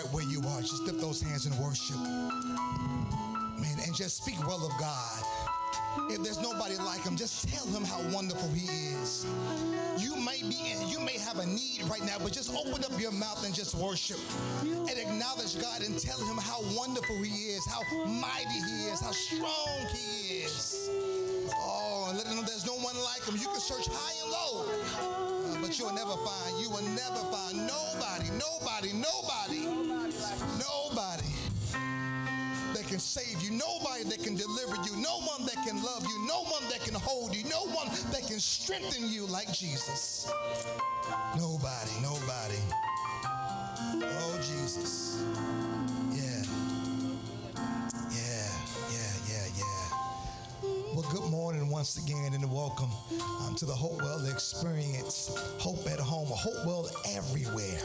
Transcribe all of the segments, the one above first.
right where you are, just lift those hands and worship. Man, and just speak well of God. If there's nobody like him, just tell him how wonderful he is. You may be in, you may have a need right now, but just open up your mouth and just worship and acknowledge God and tell him how wonderful he is, how mighty he is, how strong he is. Oh, and let him know there's no one like him. You can search high and low, but you'll never find, you will never find nobody, nobody, nobody can save you, nobody that can deliver you, no one that can love you, no one that can hold you, no one that can strengthen you like Jesus. Nobody, nobody. Oh, Jesus. Yeah. Yeah, yeah, yeah, yeah. Well, good morning once again and welcome um, to the Hopewell Experience. Hope at home, Hopewell everywhere.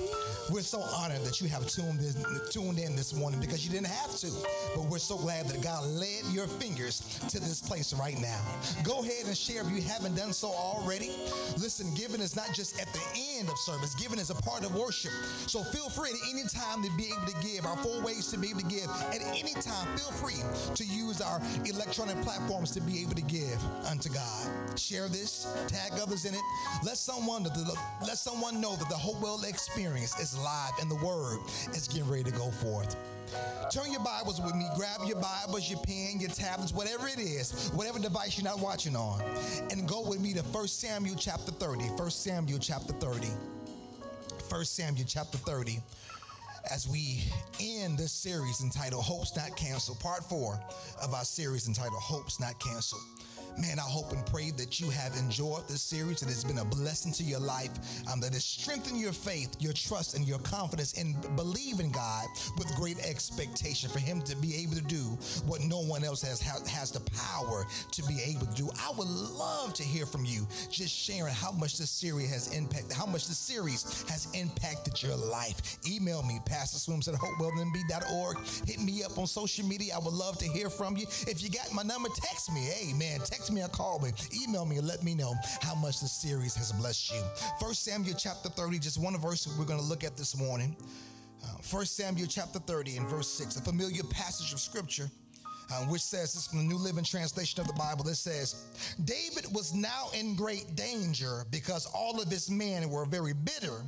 We're so honored that you have tuned in, tuned in this morning because you didn't have to, but we're so glad that God led your fingers to this place right now. Go ahead and share if you haven't done so already. Listen, giving is not just at the end of service, giving is a part of worship. So feel free at any time to be able to give. Our four ways to be able to give. At any time, feel free to use our electronic platforms to be able to give unto God. Share this, tag others in it. Let someone let someone know that the Hopewell experience is live and the word is getting ready to go forth. Turn your Bibles with me. Grab your Bibles, your pen, your tablets, whatever it is, whatever device you're not watching on, and go with me to 1 Samuel chapter 30. 1 Samuel chapter 30. 1 Samuel chapter 30 as we end this series entitled Hopes Not Canceled, part four of our series entitled Hopes Not Canceled. Man, I hope and pray that you have enjoyed this series and it's been a blessing to your life, um, that has strengthened your faith, your trust, and your confidence in believing God with great expectation for Him to be able to do what no one else has, has the power to be able to do. I would love to hear from you, just sharing how much this series has impacted, how much the series has impacted your life. Email me, pastorswims at hopewellnb.org. Hit me up on social media. I would love to hear from you. If you got my number, text me. Hey, man, text me or call me, email me, and let me know how much the series has blessed you. First Samuel chapter 30, just one verse we're going to look at this morning. Uh, First Samuel chapter 30 and verse 6, a familiar passage of scripture. Uh, which says this from the New Living Translation of the Bible. It says, David was now in great danger because all of his men were very bitter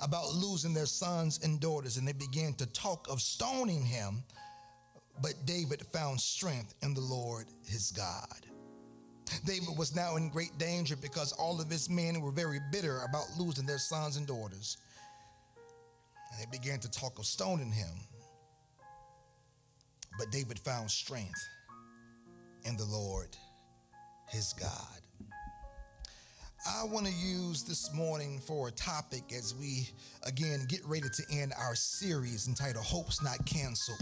about losing their sons and daughters, and they began to talk of stoning him. But David found strength in the Lord his God. David was now in great danger because all of his men were very bitter about losing their sons and daughters. And they began to talk of stoning him. But David found strength in the Lord, his God. I want to use this morning for a topic as we again get ready to end our series entitled Hopes Not Canceled.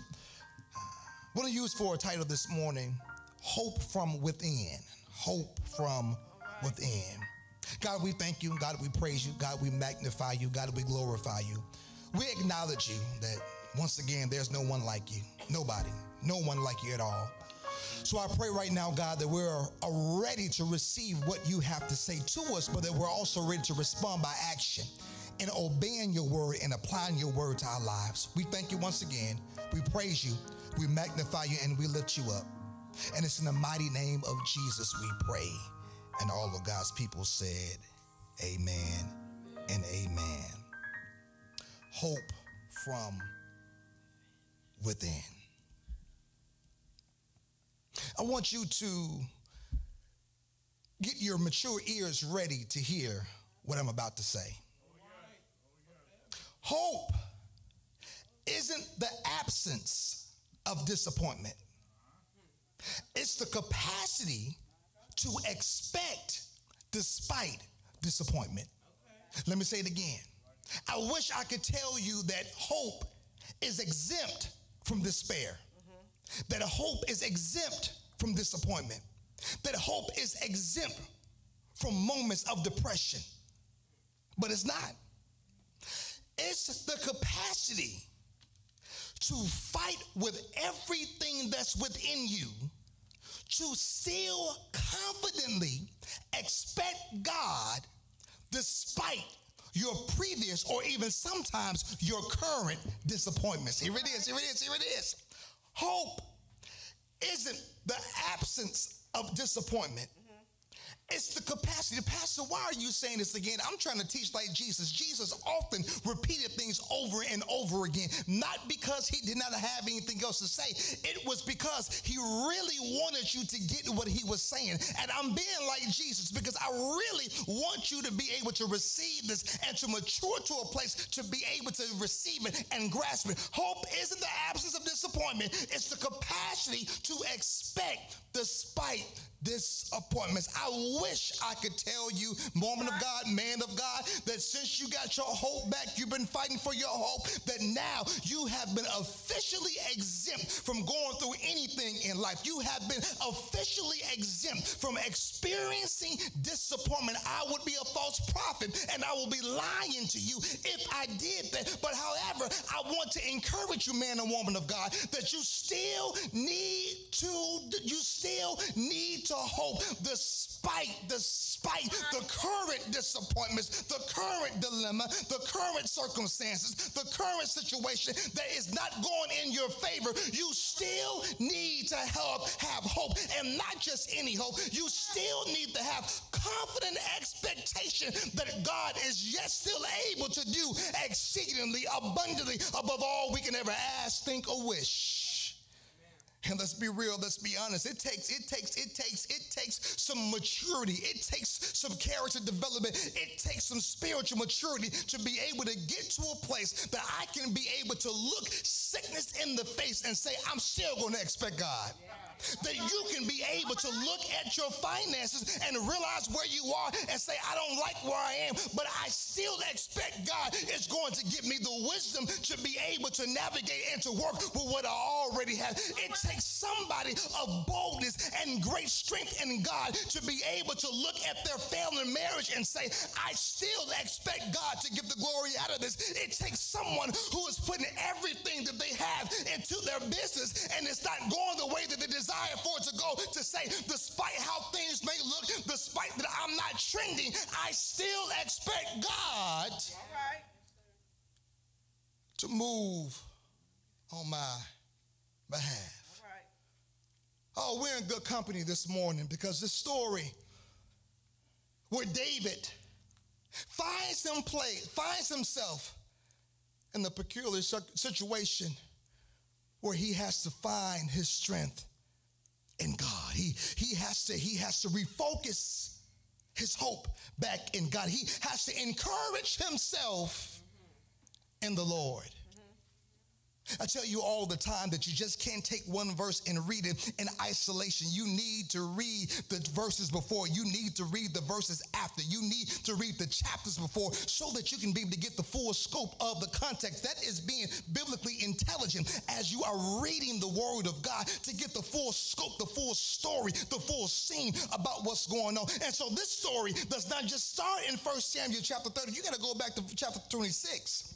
I want to use for a title this morning Hope from Within hope from within. God, we thank you. God, we praise you. God, we magnify you. God, we glorify you. We acknowledge you that once again, there's no one like you. Nobody. No one like you at all. So I pray right now, God, that we're ready to receive what you have to say to us, but that we're also ready to respond by action and obeying your word and applying your word to our lives. We thank you once again. We praise you, we magnify you, and we lift you up. And it's in the mighty name of Jesus we pray. And all of God's people said, Amen and amen. Hope from within. I want you to get your mature ears ready to hear what I'm about to say. Hope isn't the absence of disappointment. It's the capacity to expect despite disappointment. Let me say it again. I wish I could tell you that hope is exempt from despair, that hope is exempt from disappointment, that hope is exempt from moments of depression. But it's not. It's the capacity to fight with everything that's within you to still confidently expect God despite your previous or even sometimes your current disappointments. Here it is, here it is, here it is. Hope isn't the absence of disappointment. It's the capacity. The Pastor, why are you saying this again? I'm trying to teach like Jesus. Jesus often repeated things over and over again, not because he did not have anything else to say. It was because he really wanted you to get what he was saying. And I'm being like Jesus because I really want you to be able to receive this and to mature to a place to be able to receive it and grasp it. Hope isn't the absence of disappointment, it's the capacity to expect despite disappointments. I wish I could tell you, woman of God, man of God, that since you got your hope back, you've been fighting for your hope, that now you have been officially exempt from going through anything in life. You have been officially exempt from experiencing disappointment. I would be a false prophet and I will be lying to you if I did that. But however, I want to encourage you, man and woman of God, that you still need to, you still need to to hope despite, despite the current disappointments, the current dilemma, the current circumstances, the current situation that is not going in your favor. You still need to help have hope and not just any hope. You still need to have confident expectation that God is yet still able to do exceedingly abundantly above all we can ever ask, think, or wish. And let's be real, let's be honest. It takes, it takes, it takes, it takes some maturity. It takes some character development. It takes some spiritual maturity to be able to get to a place that I can be able to look sickness in the face and say, I'm still going to expect God. Yeah that you can be able to look at your finances and realize where you are and say, I don't like where I am, but I still expect God is going to give me the wisdom to be able to navigate and to work with what I already have. It takes somebody of boldness and great strength in God to be able to look at their failing marriage and say, I still expect God to give the glory out of this. It takes someone who is putting everything that they have into their business and it's not going the way that they desire desire for it to go to say, despite how things may look, despite that I'm not trending, I still expect God to move on my behalf. Oh, we're in good company this morning because this story where David finds him play, finds himself in the peculiar situation where he has to find his strength in God. He, he, has to, he has to refocus his hope back in God. He has to encourage himself in the Lord. I tell you all the time that you just can't take one verse and read it in isolation. You need to read the verses before. You need to read the verses after. You need to read the chapters before so that you can be able to get the full scope of the context. That is being biblically intelligent as you are reading the word of God to get the full scope, the full story, the full scene about what's going on. And so this story does not just start in 1 Samuel chapter 30. You got to go back to chapter 26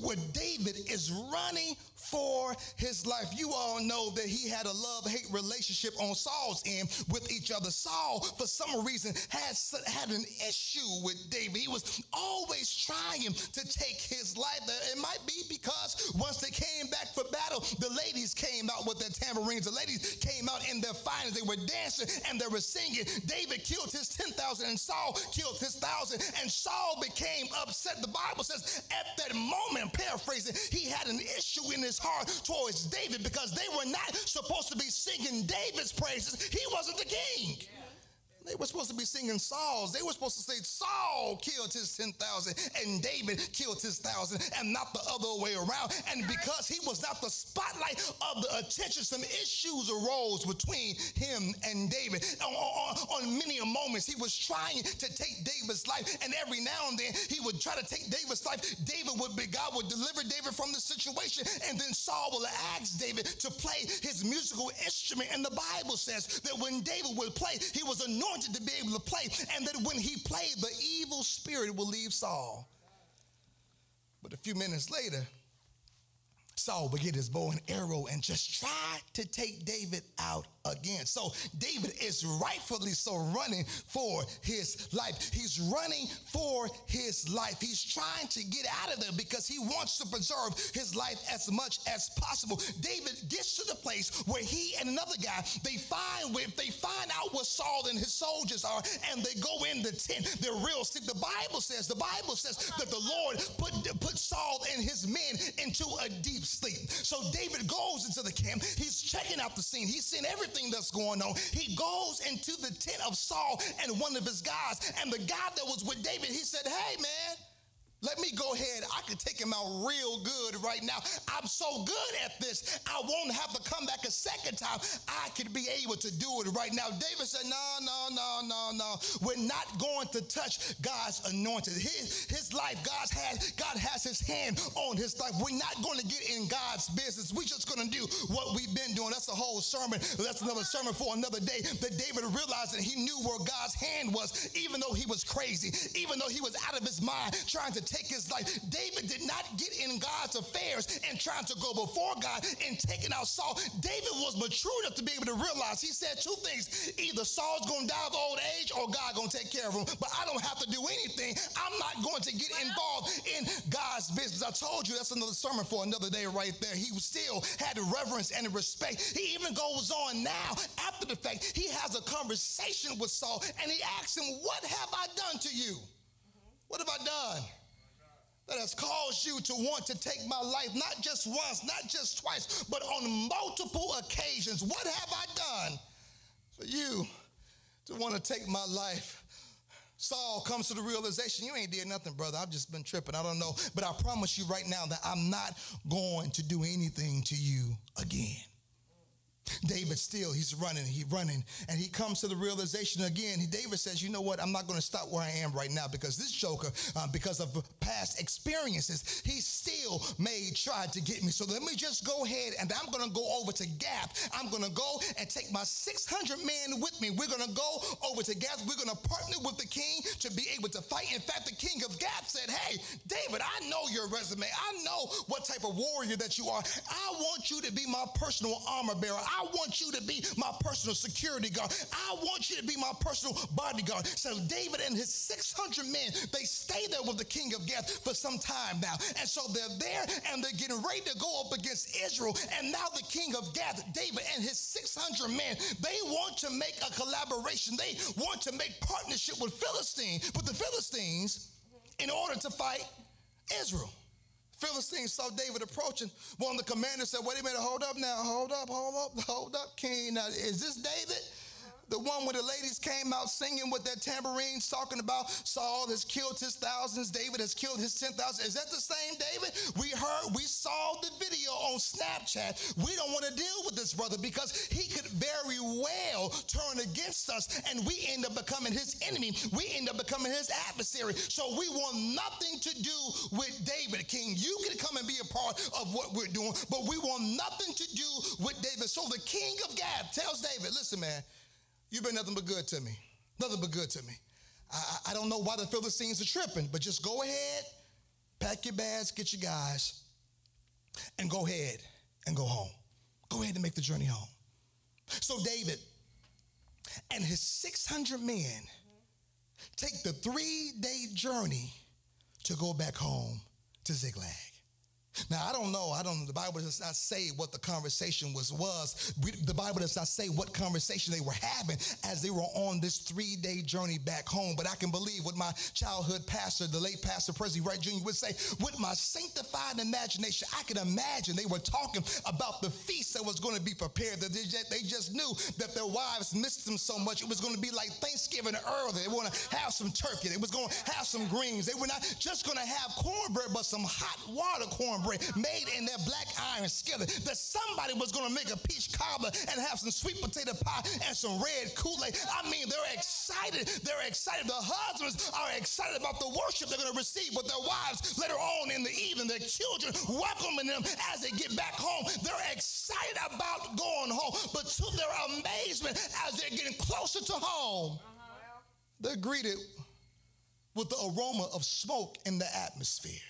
where David is running for his life. You all know that he had a love hate relationship on Saul's end with each other. Saul, for some reason, had, had an issue with David. He was always trying to take his life. It might be because once they came back for battle, the ladies came out with their tambourines. The ladies came out in their finest. They were dancing and they were singing. David killed his 10,000 and Saul killed his 1,000. And Saul became upset. The Bible says at that moment, paraphrasing, he had an issue in his heart towards David because they were not supposed to be singing David's praises. He wasn't the king. They were supposed to be singing Saul's. They were supposed to say Saul killed his 10,000 and David killed his thousand and not the other way around. And because he was not the spotlight of the attention, some issues arose between him and David. On, on, on many moments, he was trying to take David's life. And every now and then, he would try to take David's life. David would be, God would deliver David from the situation. And then Saul will ask David to play his musical instrument. And the Bible says that when David would play, he was anointed anointed to be able to play. And that when he played, the evil spirit will leave Saul. But a few minutes later, Saul would get his bow and arrow and just try to take David out again. So David is rightfully so running for his life. He's running for his life. He's trying to get out of there because he wants to preserve his life as much as possible. David gets to the place where he and another guy, they find if they find out what Saul and his soldiers are, and they go in the tent, they're real sick. The Bible says, the Bible says that the Lord put, put Saul and his men into a deep sleep. So David goes into the camp. He's checking out the scene. He's seeing that's going on. He goes into the tent of Saul and one of his guys. And the guy that was with David, he said, Hey, man, let me go ahead. I can take him out real good right now. I'm so good at this, I won't have to come back a second time. I could be able to do it right now. David said, No, no, no, no, no. We're not going to touch God's anointed. His, his life, God's has, God has his hand on his life. We're not going to get in God's business. We're just going to do what we've been doing. That's a whole sermon. That's another sermon for another day. That David realized that he knew where God's hand was, even though he was crazy, even though he was out of his mind trying to take his life. David did not get in God's affairs and trying to go before God and taking out Saul. David was mature enough to be able to realize he said two things. Either Saul's going to die of old age or God going to take care of him. But I don't have to do anything. I'm not going to get involved in God's business. I told you that's another sermon for another day right there. He still had reverence and respect. He even goes on now after the fact. He has a conversation with Saul and he asks him, What have I done to you? What have I done? That has caused you to want to take my life, not just once, not just twice, but on multiple occasions. What have I done for you to want to take my life? Saul comes to the realization, you ain't did nothing, brother. I've just been tripping. I don't know. But I promise you right now that I'm not going to do anything to you again. David still, he's running, he's running, and he comes to the realization again. David says, You know what? I'm not going to stop where I am right now because this joker, uh, because of past experiences, he still may try to get me. So let me just go ahead and I'm going to go over to Gath. I'm going to go and take my 600 men with me. We're going to go over to Gath. We're going to partner with the king to be able to fight. In fact, the king of Gath said, Hey, David, I know your resume. I know what type of warrior that you are. I want you to be my personal armor bearer. I want you to be my personal security guard. I want you to be my personal bodyguard. So David and his 600 men, they stay there with the king of Gath for some time now. And so they're there and they're getting ready to go up against Israel. And now the king of Gath, David and his 600 men, they want to make a collaboration. They want to make partnership with Philistine, with the Philistines in order to fight Israel. Philistines saw David approaching. One of the commanders said, Wait a minute, hold up now, hold up, hold up, hold up, King. Now, is this David? The one where the ladies came out singing with their tambourines, talking about Saul has killed his thousands, David has killed his 10,000. Is that the same David? We heard, we saw the video on Snapchat. We don't want to deal with this brother because he could very well turn against us and we end up becoming his enemy. We end up becoming his adversary. So we want nothing to do with David, King. You can come and be a part of what we're doing, but we want nothing to do with David. So the king of Gath tells David, listen, man, You've been nothing but good to me. Nothing but good to me. I, I don't know why the Philistines are tripping, but just go ahead, pack your bags, get your guys, and go ahead and go home. Go ahead and make the journey home. So David and his 600 men take the three day journey to go back home to Ziklag. Now I don't know. I don't. The Bible does not say what the conversation was. Was the Bible does not say what conversation they were having as they were on this three day journey back home. But I can believe what my childhood pastor, the late Pastor Presley Wright Jr. would say. With my sanctified imagination, I can imagine they were talking about the feast that was going to be prepared. That they just, they just knew that their wives missed them so much. It was going to be like Thanksgiving early. They going to have some turkey. They was going to have some greens. They were not just going to have cornbread, but some hot water cornbread cornbread made in their black iron skillet. That somebody was going to make a peach cobbler and have some sweet potato pie and some red Kool-Aid. I mean, they're excited. They're excited. The husbands are excited about the worship they're going to receive with their wives later on in the evening. Their children welcoming them as they get back home. They're excited about going home. But to their amazement, as they're getting closer to home, they're greeted with the aroma of smoke in the atmosphere.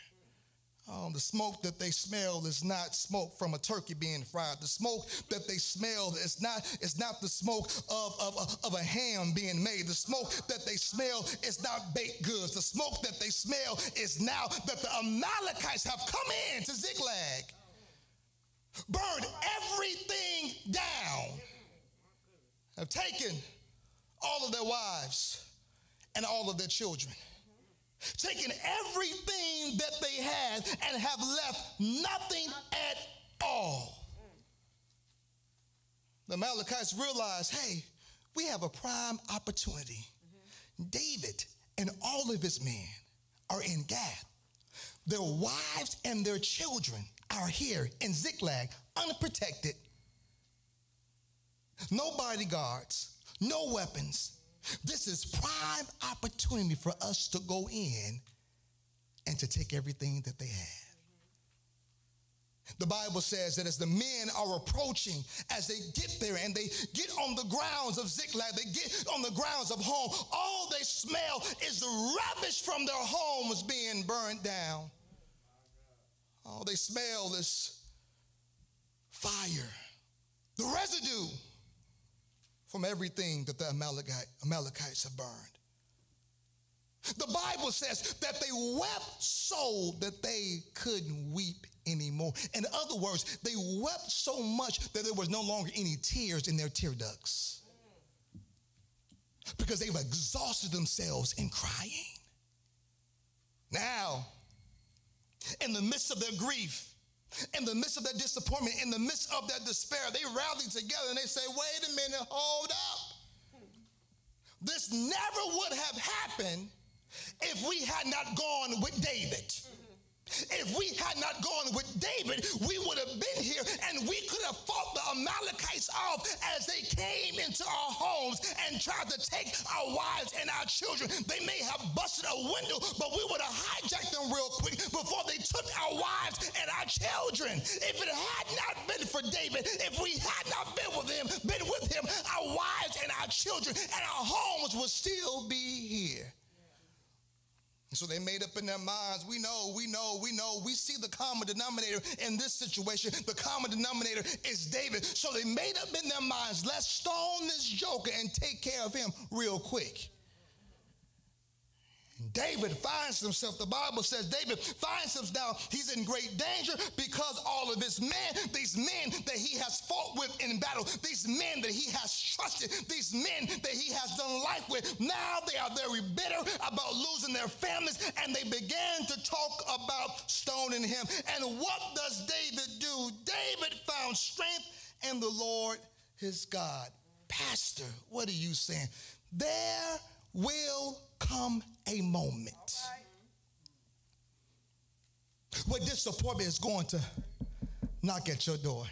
Um, the smoke that they smell is not smoke from a turkey being fried. The smoke that they smell is not, is not the smoke of, of, of a ham being made. The smoke that they smell is not baked goods. The smoke that they smell is now that the Amalekites have come in to Ziklag, burned everything down, have taken all of their wives and all of their children taken everything that they had and have left nothing at all. The Amalekites realized hey, we have a prime opportunity. David and all of his men are in Gath. Their wives and their children are here in Ziklag, unprotected. No bodyguards, no weapons, this is prime opportunity for us to go in and to take everything that they have. The Bible says that as the men are approaching, as they get there and they get on the grounds of Ziklag, they get on the grounds of home, all they smell is the rubbish from their homes being burned down. All they smell is fire, the residue from everything that the Amalekite, Amalekites have burned. The Bible says that they wept so that they couldn't weep anymore. In other words, they wept so much that there was no longer any tears in their tear ducts because they've exhausted themselves in crying. Now, in the midst of their grief, in the midst of that disappointment, in the midst of that despair, they rally together and they say, wait a minute, hold up. This never would have happened if we had not gone with David. If we had not gone with David, we would have been here and we could have fought the Amalekites off as they came into our homes and tried to take our wives and our children. They may have busted a window, but we would have hijacked them real quick before they took our wives and our children. If it had not been for David, if we had not been with him, been with him, our wives and our children and our homes would still be here. And so they made up in their minds, we know, we know, we know, we see the common denominator in this situation. The common denominator is David. So they made up in their minds, let's stone this joker and take care of him real quick. David finds himself, the Bible says David finds himself now, he's in great danger because all of his men, these men that he has fought with in battle, these men that he has trusted, these men that he has done life with, now they are very bitter about losing their families and they began to talk about stoning him. And what does David do? David found strength in the Lord his God. Pastor, what are you saying? There will come a moment where disappointment is going to knock at your door.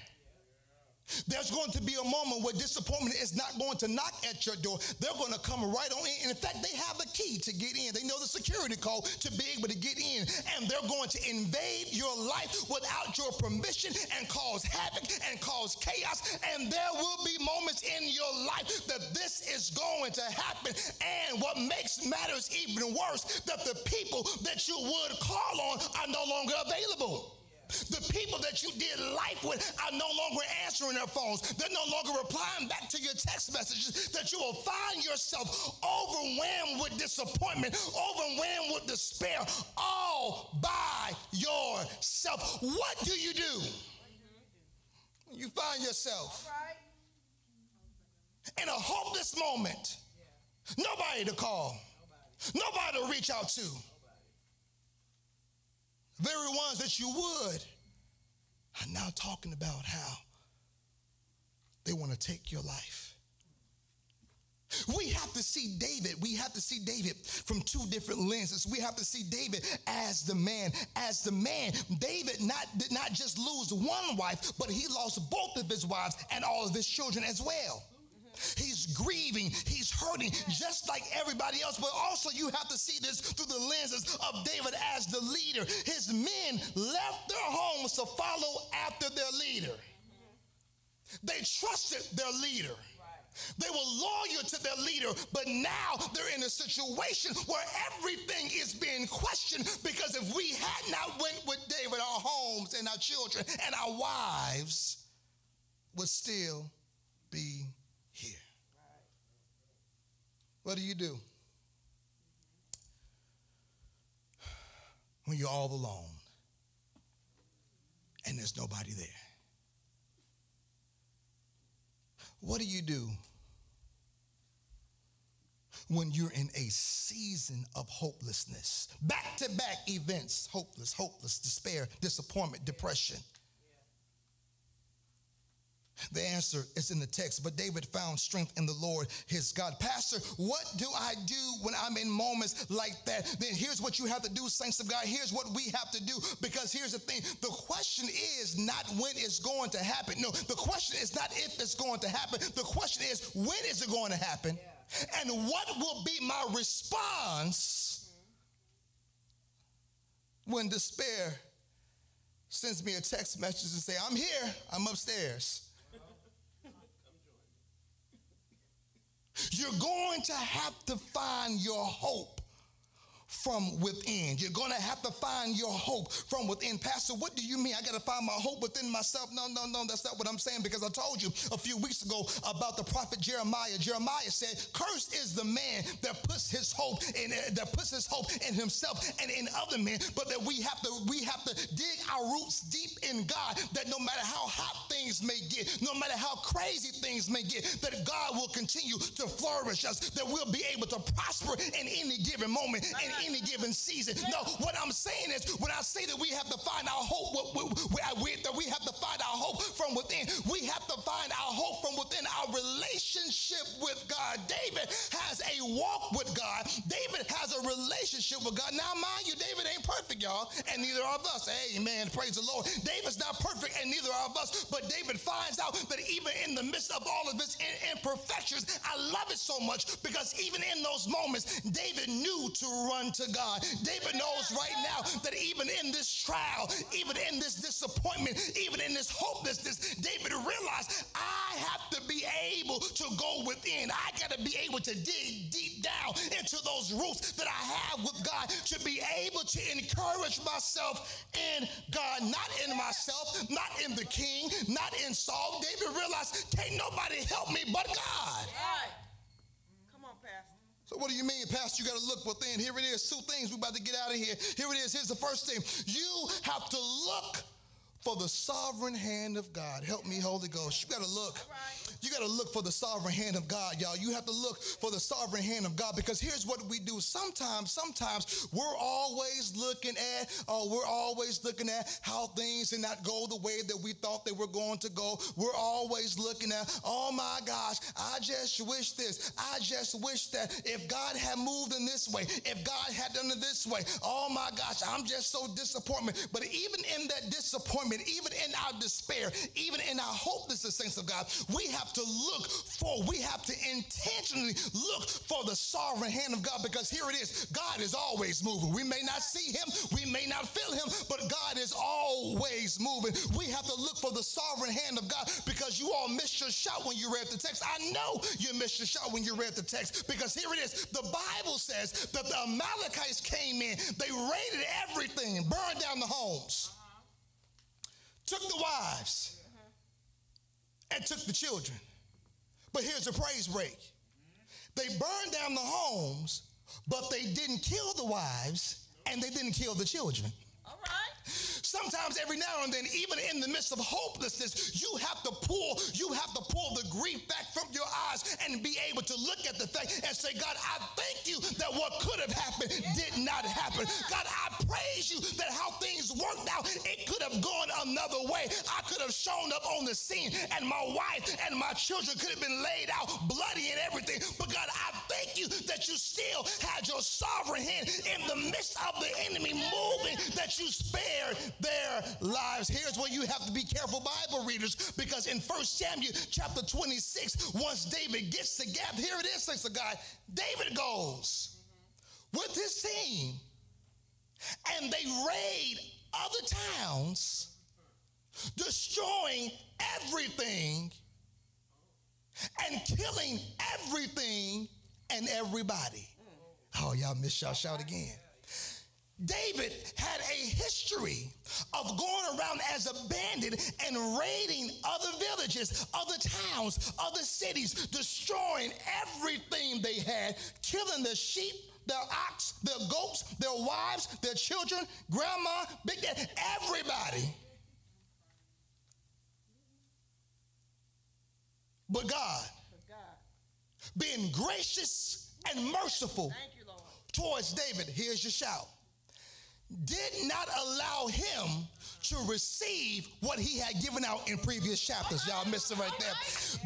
There's going to be a moment where disappointment is not going to knock at your door. They're going to come right on in. And in fact, they have a key to get in. They know the security code to be able to get in. And they're going to invade your life without your permission and cause havoc and cause chaos. And there will be moments in your life that this is going to happen. And what makes matters even worse, that the people that you would call on are no longer available. The people that you did life with are no longer answering their phones. They're no longer replying back to your text messages. That you will find yourself overwhelmed with disappointment, overwhelmed with despair, all by yourself. What do you do? You find yourself in a hopeless moment. Nobody to call, nobody to reach out to very ones that you would are now talking about how they want to take your life. We have to see David. We have to see David from two different lenses. We have to see David as the man. As the man, David not, did not just lose one wife, but he lost both of his wives and all of his children as well. He's grieving, he's hurting just like everybody else. But also, you have to see this through the lenses of David as the leader. His men left their homes to follow after their leader. They trusted their leader. They were loyal to their leader, but now they're in a situation where everything is being questioned because if we had not went with David, our homes and our children and our wives would still be. What do you do when you're all alone and there's nobody there? What do you do when you're in a season of hopelessness? Back to back events hopeless, hopeless, despair, disappointment, depression. The answer is in the text, but David found strength in the Lord his God. Pastor, what do I do when I'm in moments like that? Then here's what you have to do, saints of God. Here's what we have to do because here's the thing the question is not when it's going to happen. No, the question is not if it's going to happen. The question is when is it going to happen? Yeah. And what will be my response when despair sends me a text message and say, I'm here, I'm upstairs. You're going to have to find your hope from within. You're going to have to find your hope from within. Pastor, what do you mean? I got to find my hope within myself. No, no, no, that's not what I'm saying because I told you a few weeks ago about the prophet Jeremiah. Jeremiah said, "Cursed is the man that puts his hope in that puts his hope in himself and in other men." But that we have to we have to dig our roots deep in God. That no matter how hot things may get, no matter how crazy things may get, that God will continue to flourish us. That we'll be able to prosper in any given moment. In any given season. No, what I'm saying is when I say that we have to find our hope, that we have to find our hope from within, we have to find our hope from within our relationship with God. David has a walk with God. David has a relationship with God. Now, mind you, David ain't perfect, y'all, and neither of us. Amen. Praise the Lord. David's not perfect, and neither of us, but David finds out that even in the midst of all of his imperfections, I love it so much because even in those moments, David knew to run to God. David knows right now that even in this trial, even in this disappointment, even in this hopelessness, David realized I have to be able to go within. I got to be able to dig deep down into those roots that I have with God to be able to encourage myself in God, not in myself, not in the king, not in Saul. David realized, can't nobody help me but God. Right. So what do you mean, Pastor? You got to look within. Here it is. Two things. We're about to get out of here. Here it is. Here's the first thing. You have to look for the sovereign hand of God. Help me, Holy Ghost. You got to look. You got to look for the sovereign hand of God, y'all. You have to look for the sovereign hand of God because here's what we do. Sometimes, sometimes we're always looking at, oh, we're always looking at how things did not go the way that we thought they were going to go. We're always looking at, oh my gosh, I just wish this. I just wish that if God had moved in this way, if God had done it this way, oh my gosh, I'm just so disappointed. But even in that disappointment, even in our despair, even in our hopelessness, saints of God, we have to look for, we have to intentionally look for the sovereign hand of God because here it is God is always moving. We may not see him, we may not feel him, but God is always moving. We have to look for the sovereign hand of God because you all missed your shot when you read the text. I know you missed your shot when you read the text because here it is. The Bible says that the Amalekites came in, they raided everything, burned down the homes took the wives and took the children. But here's the praise break they burned down the homes, but they didn't kill the wives and they didn't kill the children. Sometimes every now and then, even in the midst of hopelessness, you have to pull, you have to pull the grief back from your eyes and be able to look at the thing and say, God, I thank you that what could have happened did not happen. God, I praise you that how things worked out, it could have gone another way. I could have shown up on the scene and my wife and my children could have been laid out bloody and everything. But God, I thank you that you still had your sovereign hand in the midst of the enemy moving, that you spared their lives. Here's where you have to be careful, Bible readers, because in 1 Samuel chapter 26, once David gets to Gath, here it is, thanks to God, David goes with his team and they raid other towns, destroying everything and killing everything and everybody. Oh, y'all missed y'all shout again. David had a history of going around as a bandit and raiding other villages, other towns, other cities, destroying everything they had, killing the sheep, their ox, their goats, their wives, their children, grandma, big dad, everybody. But God, being gracious and merciful towards David, here's your shout did not allow him to receive what he had given out in previous chapters. Y'all missed it right there.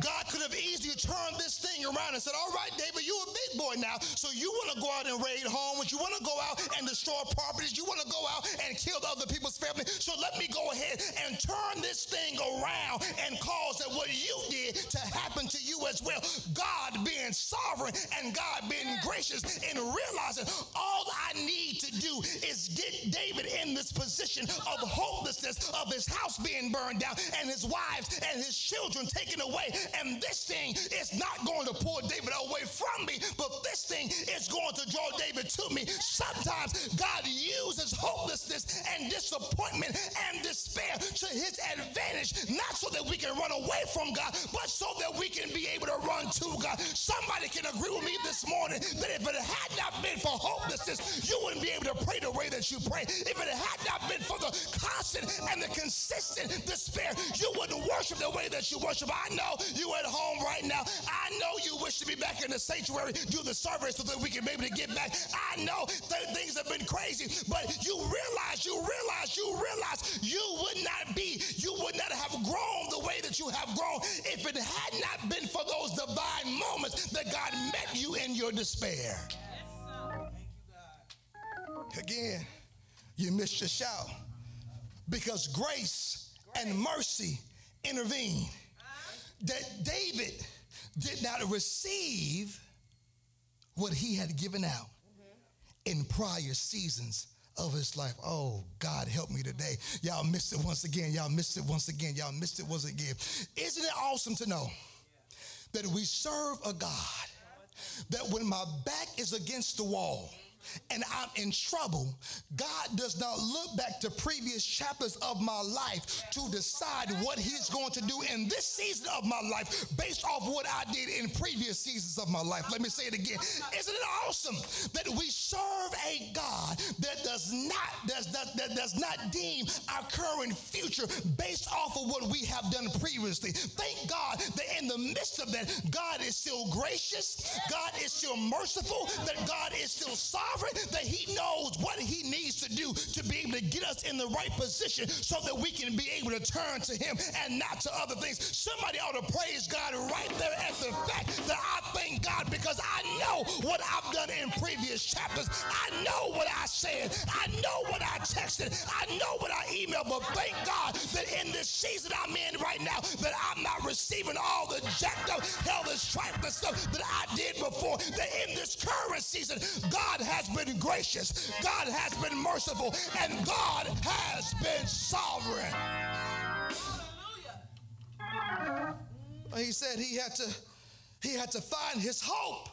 God could have easily turned this thing around and said, All right, David, you're a big boy now. So you want to go out and raid homes. You want to go out and destroy properties. You want to go out and kill other people's family. So let me go ahead and turn this thing around and cause that what you did to happen to you as well. God being sovereign and God being gracious and realizing all I need to do is get David in this position of hopelessness of his house being burned down and his wives and his children taken away. And this thing is not going to pull David away from me, but this thing is going to draw David to me. Sometimes God uses hopelessness and disappointment and despair to his advantage, not so that we can run away from God, but so that we can be able to run to God. Somebody can agree with me this morning that if it had not been for hopelessness, you wouldn't be able to pray the way that you pray. If it had not been for the constant and the consistent despair, you wouldn't worship the way that you worship. I know you at home right now. I know you wish to be back in the sanctuary, do the service so that we can be able to get back. I know that things have been crazy, but you realize, you realize, you realize you would not be, you would not have grown the way that you have grown if it had not been for those divine moments that God met you in your despair. Yes, Again, you missed your shout because grace and mercy intervened. That David did not receive what he had given out in prior seasons of his life. Oh, God, help me today. Y'all missed it once again. Y'all missed it once again. Y'all missed it once again. Isn't it awesome to know that we serve a God that when my back is against the wall, and I'm in trouble, God does not look back to previous chapters of my life to decide what He's going to do in this season of my life based off what I did in previous seasons of my life. Let me say it again. Isn't it awesome that we serve a God that does not does, that, that does not deem our current future based off of what we have done previously? Thank God that in the midst of that, God is still gracious, God is still merciful, that God is still sovereign, that He knows what He needs to do to be able to get us in the right position so that we can be able to turn to Him and not to other things. Somebody ought to praise God right there at the fact that I thank God because I know what I've done in previous chapters. I know what I said. I know what I texted. I know what I emailed. But thank God that in this season I'm in right now, that I'm not receiving all the jacked up, hellish, trifling stuff that I did before. That in this current season, God has been gracious, God has been merciful, and God has been sovereign. He said he had to he had to find his hope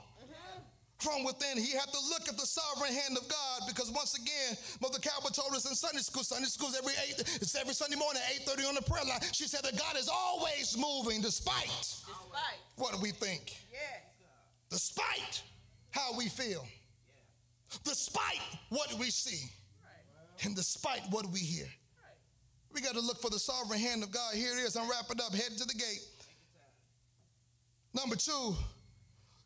from within. He had to look at the sovereign hand of God because once again, Mother Calvert told us in Sunday school, Sunday school's every eight, it's every Sunday morning, 8:30 on the prayer line. She said that God is always moving despite, Despite. what we think, Yes. despite how we feel, despite what we see, and despite what we hear. We got to look for the sovereign hand of God. Here it is. I'm wrapping up. Heading to the gate. Number two,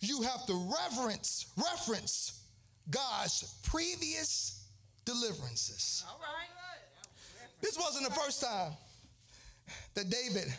you have to reverence, reference God's previous deliverances. All right. This wasn't the first time that David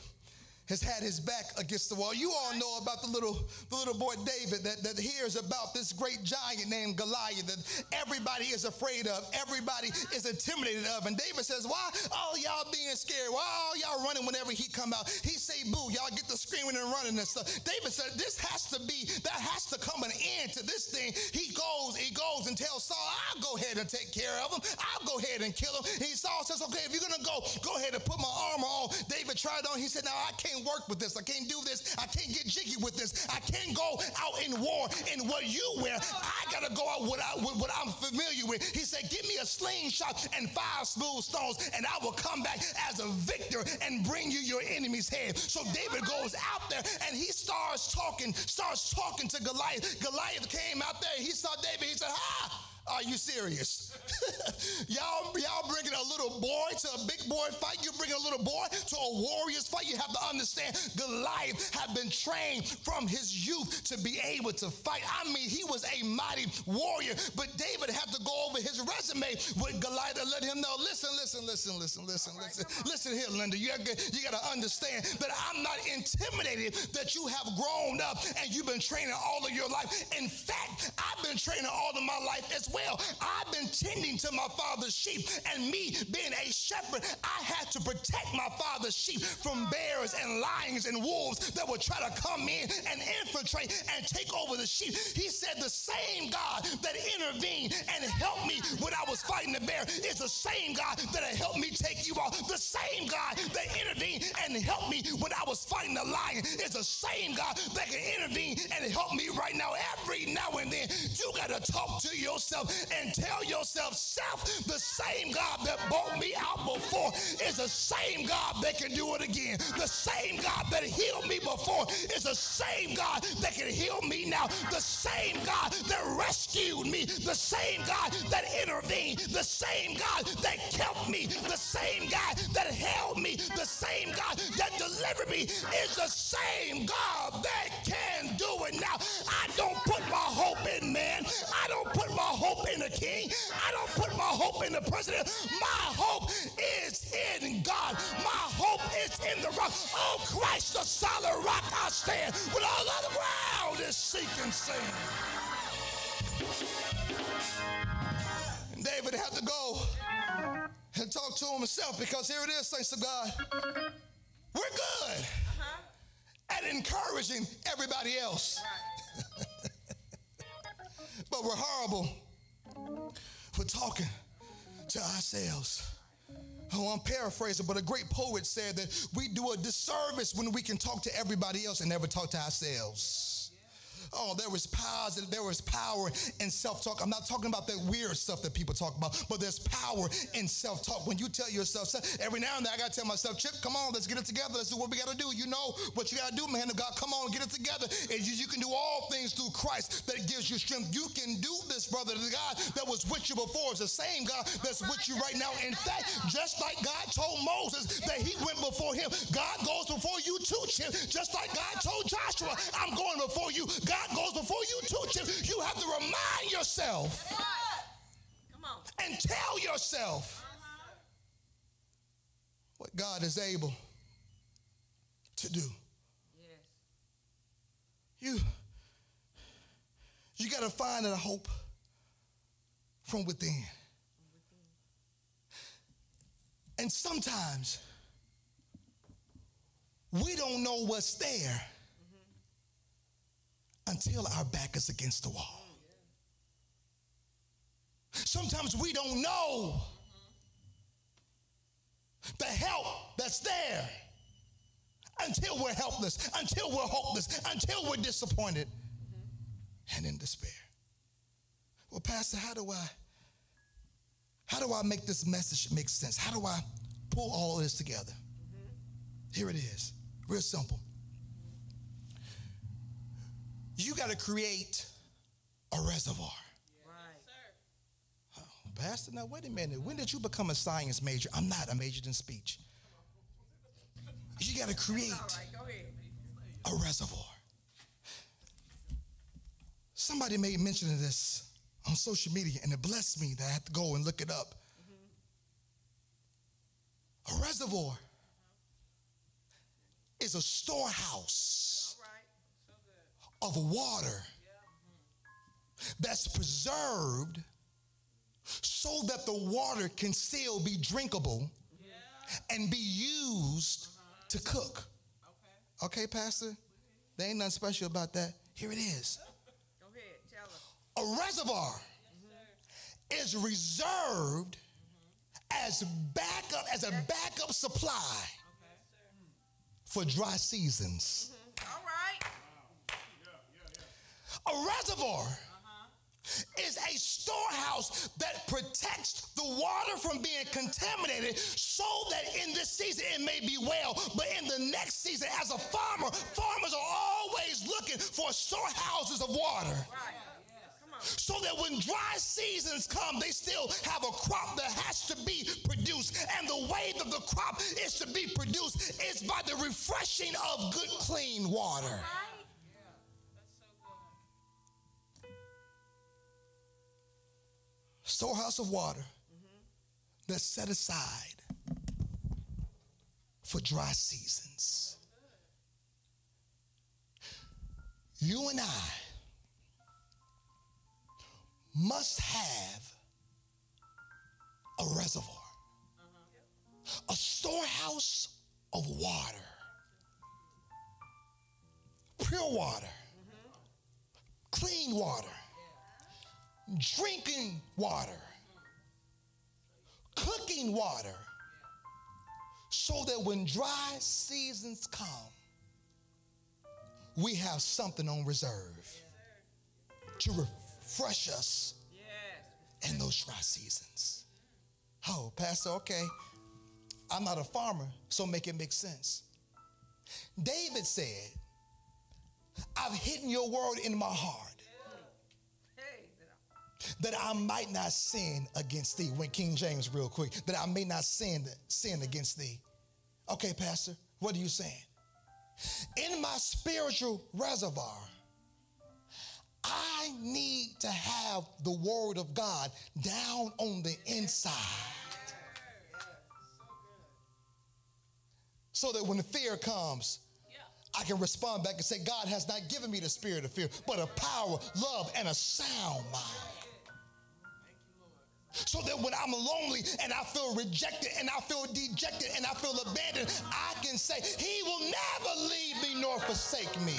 has had his back against the wall. You all know about the little, the little boy David that, that hears about this great giant named Goliath that everybody is afraid of, everybody is intimidated of. And David says, Why all y'all being scared? Why all y'all running whenever he come out? He say, Boo, y'all get the screaming and running and stuff. David said, This has to be, that has to come an end to this thing. He goes, he goes and tells Saul, I'll go ahead and take care of him. I'll go ahead and kill him. He Saul says, Okay, if you're gonna go, go ahead and put my armor on. David tried on. He said, Now I can't can't work with this. I can't do this. I can't get jiggy with this. I can't go out in war in what you wear. I got to go out with, with what I'm familiar with. He said, Give me a slingshot and five smooth stones, and I will come back as a victor and bring you your enemy's head. So David goes out there and he starts talking, starts talking to Goliath. Goliath came out there. He saw David. He said, Ha! Are you serious? y'all, y'all bringing a little boy to a big boy fight. You're bringing a little boy to a warrior's fight. You have to understand Goliath had been trained from his youth to be able to fight. I mean, he was a mighty warrior, but David had to go over his resume with Goliath and let him know, listen, listen, listen, listen, listen, listen. Listen here, Linda, you you got to understand that I'm not intimidated that you have grown up and you've been training all of your life. In fact, I've been training all of my life as well. I've been tending to my father's sheep, and me being a shepherd, I had to protect my father's sheep from bears and lions and wolves that would try to come in and infiltrate and take over the sheep. He said, The same God that intervened and helped me when I was fighting the bear is the same God that helped me take you off. The same God that intervened and helped me when I was fighting the lion is the same God that can intervene and help me right now. Every now and then, you got to talk to yourself yourself and tell yourself, self, the same God that brought me out before is the same God that can do it again. The same God that healed me before is the same God that can heal me now. The same God that rescued me. The same God that intervened. The same God that kept me. The same God that held me. The same God that delivered me is the same God that can do it now. I don't put my hope in man. I don't put my hope hope in the king. I don't put my hope in the president. My hope is in God. My hope is in the rock. Oh, Christ, the solid rock I stand. When all other ground is sinking sand. And David had to go and talk to himself because here it is, thanks to God. We're good uh-huh. at encouraging everybody else. But we're horrible for talking to ourselves. Oh, I'm paraphrasing, but a great poet said that we do a disservice when we can talk to everybody else and never talk to ourselves. Oh, there was power, there was power in self-talk. I'm not talking about that weird stuff that people talk about, but there's power in self-talk. When you tell yourself, every now and then I gotta tell myself, Chip, come on, let's get it together. Let's do what we gotta do. You know what you gotta do, man of God. Come on, get it together. And you, you can do all things through Christ that gives you strength. You can do this, brother. The God that was with you before is the same God that's with you right now. In fact, just like God told Moses that he went before him, God goes before you too, Chip. Just like God told Joshua, I'm going before you. God God goes before you too, Tim. You have to remind yourself and tell yourself what God is able to do. You, you got to find a hope from within. And sometimes we don't know what's there until our back is against the wall. Sometimes we don't know the help that's there until we're helpless, until we're hopeless, until we're disappointed and in despair. Well, Pastor, how do I how do I make this message make sense? How do I pull all this together? Here it is. Real simple you got to create a reservoir. Right. Oh, Pastor, now wait a minute. When did you become a science major? I'm not. I majored in speech. You got to create a reservoir. Somebody made mention of this on social media, and it blessed me that I had to go and look it up. Mm-hmm. A reservoir is a storehouse of water that's preserved so that the water can still be drinkable and be used to cook. Okay, Pastor? There ain't nothing special about that. Here it is. Go ahead, tell us. A reservoir is reserved as backup, as a backup supply for dry seasons. All right. A reservoir is a storehouse that protects the water from being contaminated so that in this season it may be well. But in the next season, as a farmer, farmers are always looking for storehouses of water. So that when dry seasons come, they still have a crop that has to be produced. And the way that the crop is to be produced is by the refreshing of good, clean water. Storehouse of water. Mm-hmm. That's set aside for dry seasons. You and I must have a reservoir, uh-huh. a storehouse of water, pure water, mm-hmm. clean water drinking water, cooking water, so that when dry seasons come, we have something on reserve to refresh us in those dry seasons. Oh, Pastor, okay. I'm not a farmer, so make it make sense. David said, I've hidden your word in my heart. That I might not sin against thee. When King James, real quick, that I may not sin sin against thee. Okay, Pastor, what are you saying? In my spiritual reservoir, I need to have the word of God down on the inside. So that when the fear comes, I can respond back and say, God has not given me the spirit of fear, but a power, love, and a sound mind. So that when I'm lonely and I feel rejected and I feel dejected and I feel abandoned, I can say, He will never leave me nor forsake me.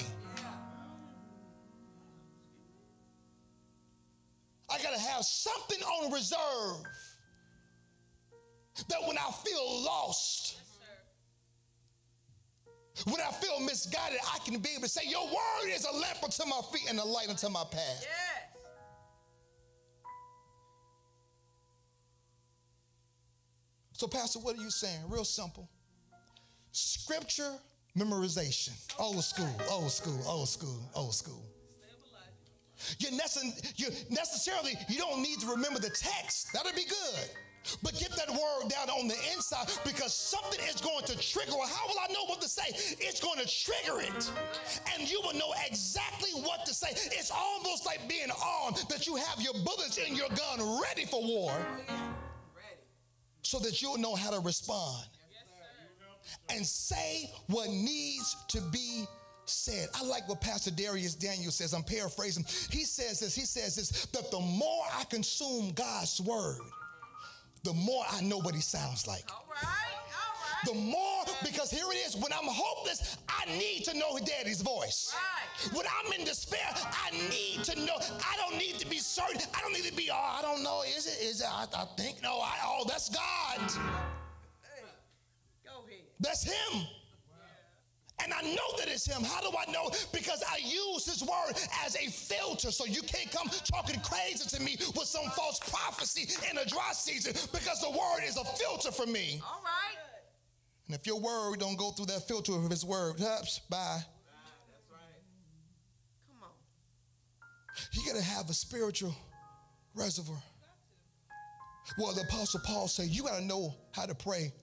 I got to have something on reserve that when I feel lost, when I feel misguided, I can be able to say, Your word is a lamp unto my feet and a light unto my path. Yes. So, Pastor, what are you saying? Real simple. Scripture memorization. Old school, old school, old school, old school. You, necess- you necessarily you don't need to remember the text. That'll be good. But get that word down on the inside because something is going to trigger. How will I know what to say? It's going to trigger it. And you will know exactly what to say. It's almost like being armed that you have your bullets in your gun ready for war so that you'll know how to respond and say what needs to be said. I like what Pastor Dharius Daniel says. I'm paraphrasing. He says this. He says this that the more I consume God's word, the more I know what he sounds like. All right. The more, because here it is, when I'm hopeless, I need to know daddy's voice. Right. When I'm in despair, I need to know. I don't need to be certain. I don't need to be, oh, I don't know. Is it? Is it? I, I think, no, I, oh, that's God. Hey. Go ahead. That's him. And I know that it's him. How do I know? Because I use his word as a filter. So you can't come talking crazy to me with some false prophecy in a dry season because the word is a filter for me. All right. And if your word don't go through that filter of his word, ups, bye. Come on. You got to have a spiritual reservoir. Well, the Apostle Paul said you got to know how to pray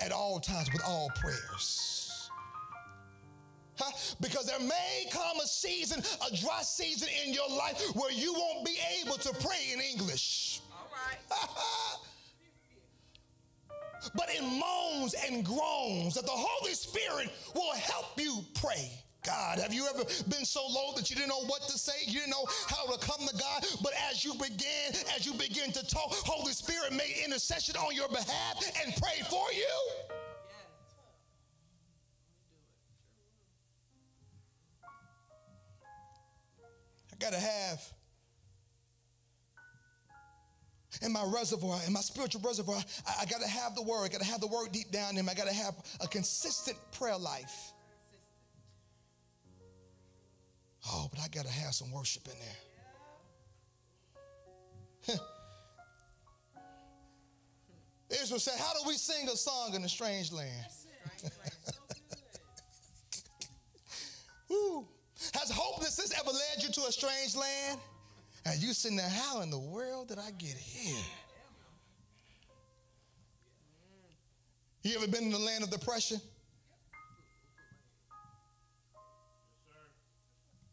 at all times with all prayers. Huh? Because there may come a season, a dry season in your life where you won't be able to pray in English. All right. but in moans and groans that the Holy Spirit will help you pray. God, have you ever been so low that you didn't know what to say? You didn't know how to come to God? But as you begin, as you begin to talk, Holy Spirit made intercession on your behalf and prayed for you? I gotta have in my reservoir, in my spiritual reservoir, I, I got to have the word. I got to have the word deep down in me. I got to have a consistent prayer life. Oh, but I got to have some worship in there. Israel said, How do we sing a song in a strange land? Woo. Has hopelessness ever led you to a strange land? And you sitting there, how in the world did I get here? You ever been in the land of depression?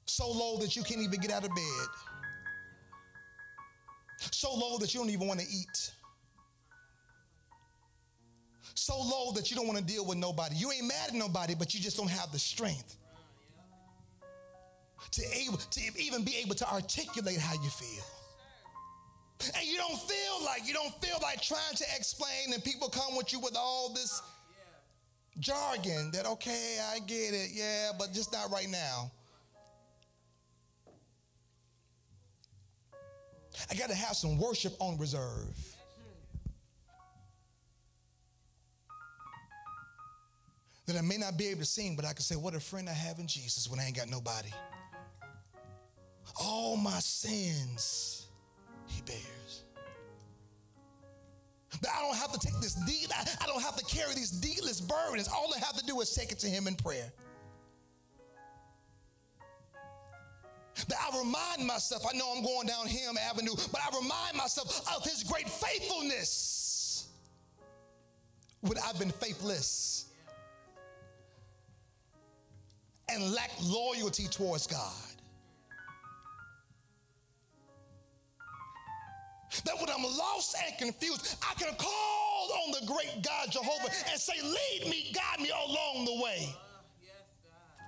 So low that you can't even get out of bed. So low that you don't even want to eat. So low that you don't want to deal with nobody. You ain't mad at nobody, but you just don't have the strength to, able, to even be able to articulate how you feel. And you don't feel like, you don't feel like trying to explain, and people come with you with all this jargon that, okay, I get it, yeah, but just not right now. I got to have some worship on reserve. That I may not be able to sing, but I can say, What a friend I have in Jesus when I ain't got nobody. All my sins he bears. That I don't have to take this deed, I, I don't have to carry these needless burdens. All I have to do is take it to him in prayer. That I remind myself, I know I'm going down Hymn Avenue, but I remind myself of His great faithfulness when I've been faithless and lack loyalty towards God. That when I'm lost and confused, I can call on the great God Jehovah and say, Lead me, guide me along the way. Ah,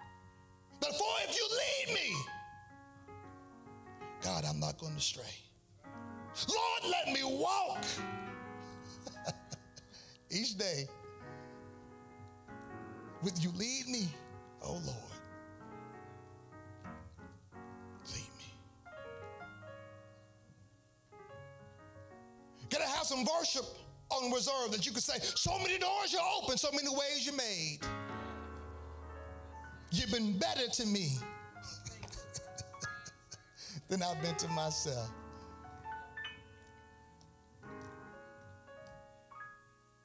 but for if you lead me, God, I'm not going to stray. Lord, let me walk each day with you. Lead me, oh Lord. Some worship on reserve that you could say, so many doors you open, so many ways you made. You've been better to me than I've been to myself.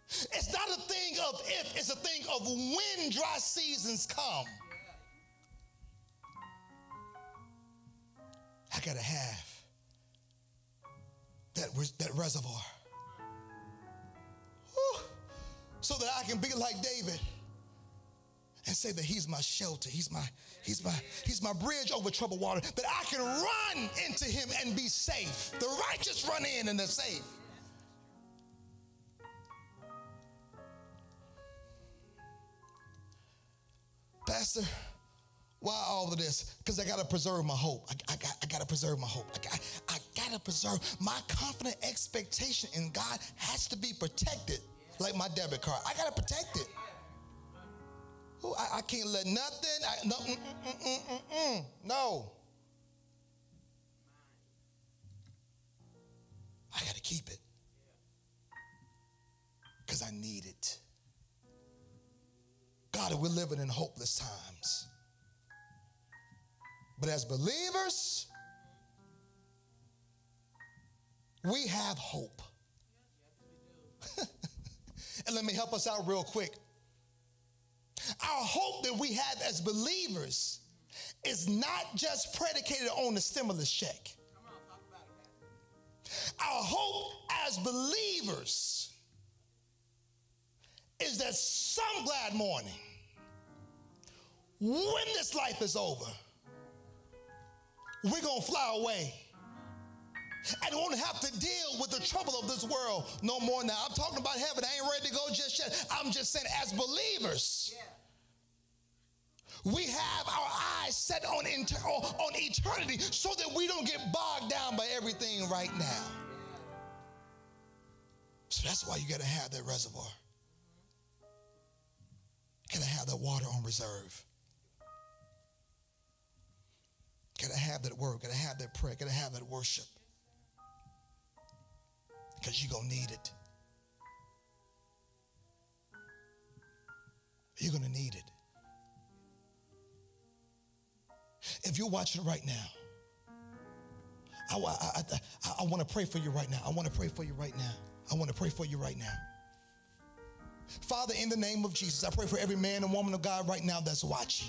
It's not a thing of if, it's a thing of when dry seasons come. I gotta have that, that reservoir. So that I can be like David and say that he's my shelter he's my he's my he's my bridge over troubled water that i can run into him and be safe. The righteous run in and they're safe. Pastor why all of this? Because i got to preserve my hope. I, I got I got to preserve my hope. I I got to preserve. My confident expectation in god has to be protected like my debit card i got to protect it Ooh, I, I, can't let nothing. I, no, mm, mm, mm, no. I got to keep it because I need it. God, we're living in hopeless times. But as believers, we have hope. Let me help us out real quick. Our hope that we have as believers is not just predicated on the stimulus check. Our hope as believers is that some glad morning, when this life is over, we're going to fly away and won't have to deal with the trouble of this world no more now. I'm talking about heaven. I ain't ready to go just yet. I'm just saying, as believers, we have our eyes set on, inter- on eternity so that we don't get bogged down by everything right now. So that's why you got to have that reservoir. Got to have that water on reserve. Got to have that word. Got to have that prayer. Got to have that worship. Because you're going to need it. You're going to need it. If you're watching right now, I, I, I, I want to pray for you right now. I want to pray for you right now. I want to pray for you right now. Father, in the name of Jesus, I pray for every man and woman of God right now that's watching.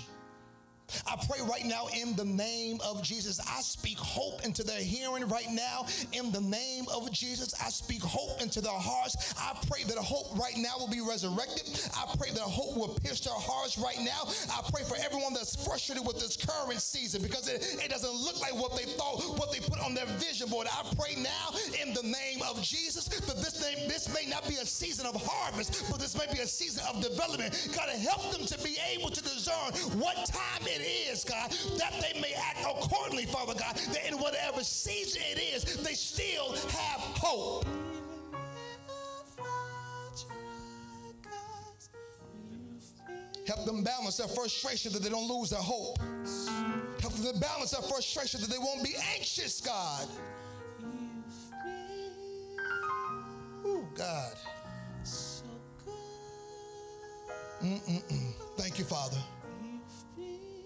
I pray right now in the name of Jesus. I speak hope into their hearing right now. In the name of Jesus, I speak hope into their hearts. I pray that hope right now will be resurrected. I pray that hope will pierce their hearts right now. I pray for everyone that's frustrated with this current season because it, it doesn't look like what they thought, what they put on their vision board. I pray now in the name of Jesus that this name, this may not be a season of harvest, but this may be a season of development. God, help them to be able to discern what time it is, God, that they may act accordingly, Father God, that in whatever season it is, they still have hope. Help them balance their frustration that they don't lose their hope. Help them balance their frustration that they won't be anxious, God. Oh, God. Mm-mm-mm. Thank you, Father.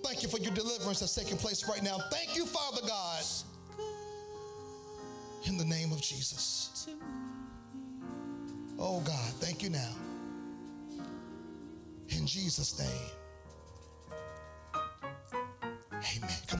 Thank you for your deliverance that's taking place right now. Thank you, Father God. In the name of Jesus. Oh, God, thank you now. In Jesus' name. Amen. Come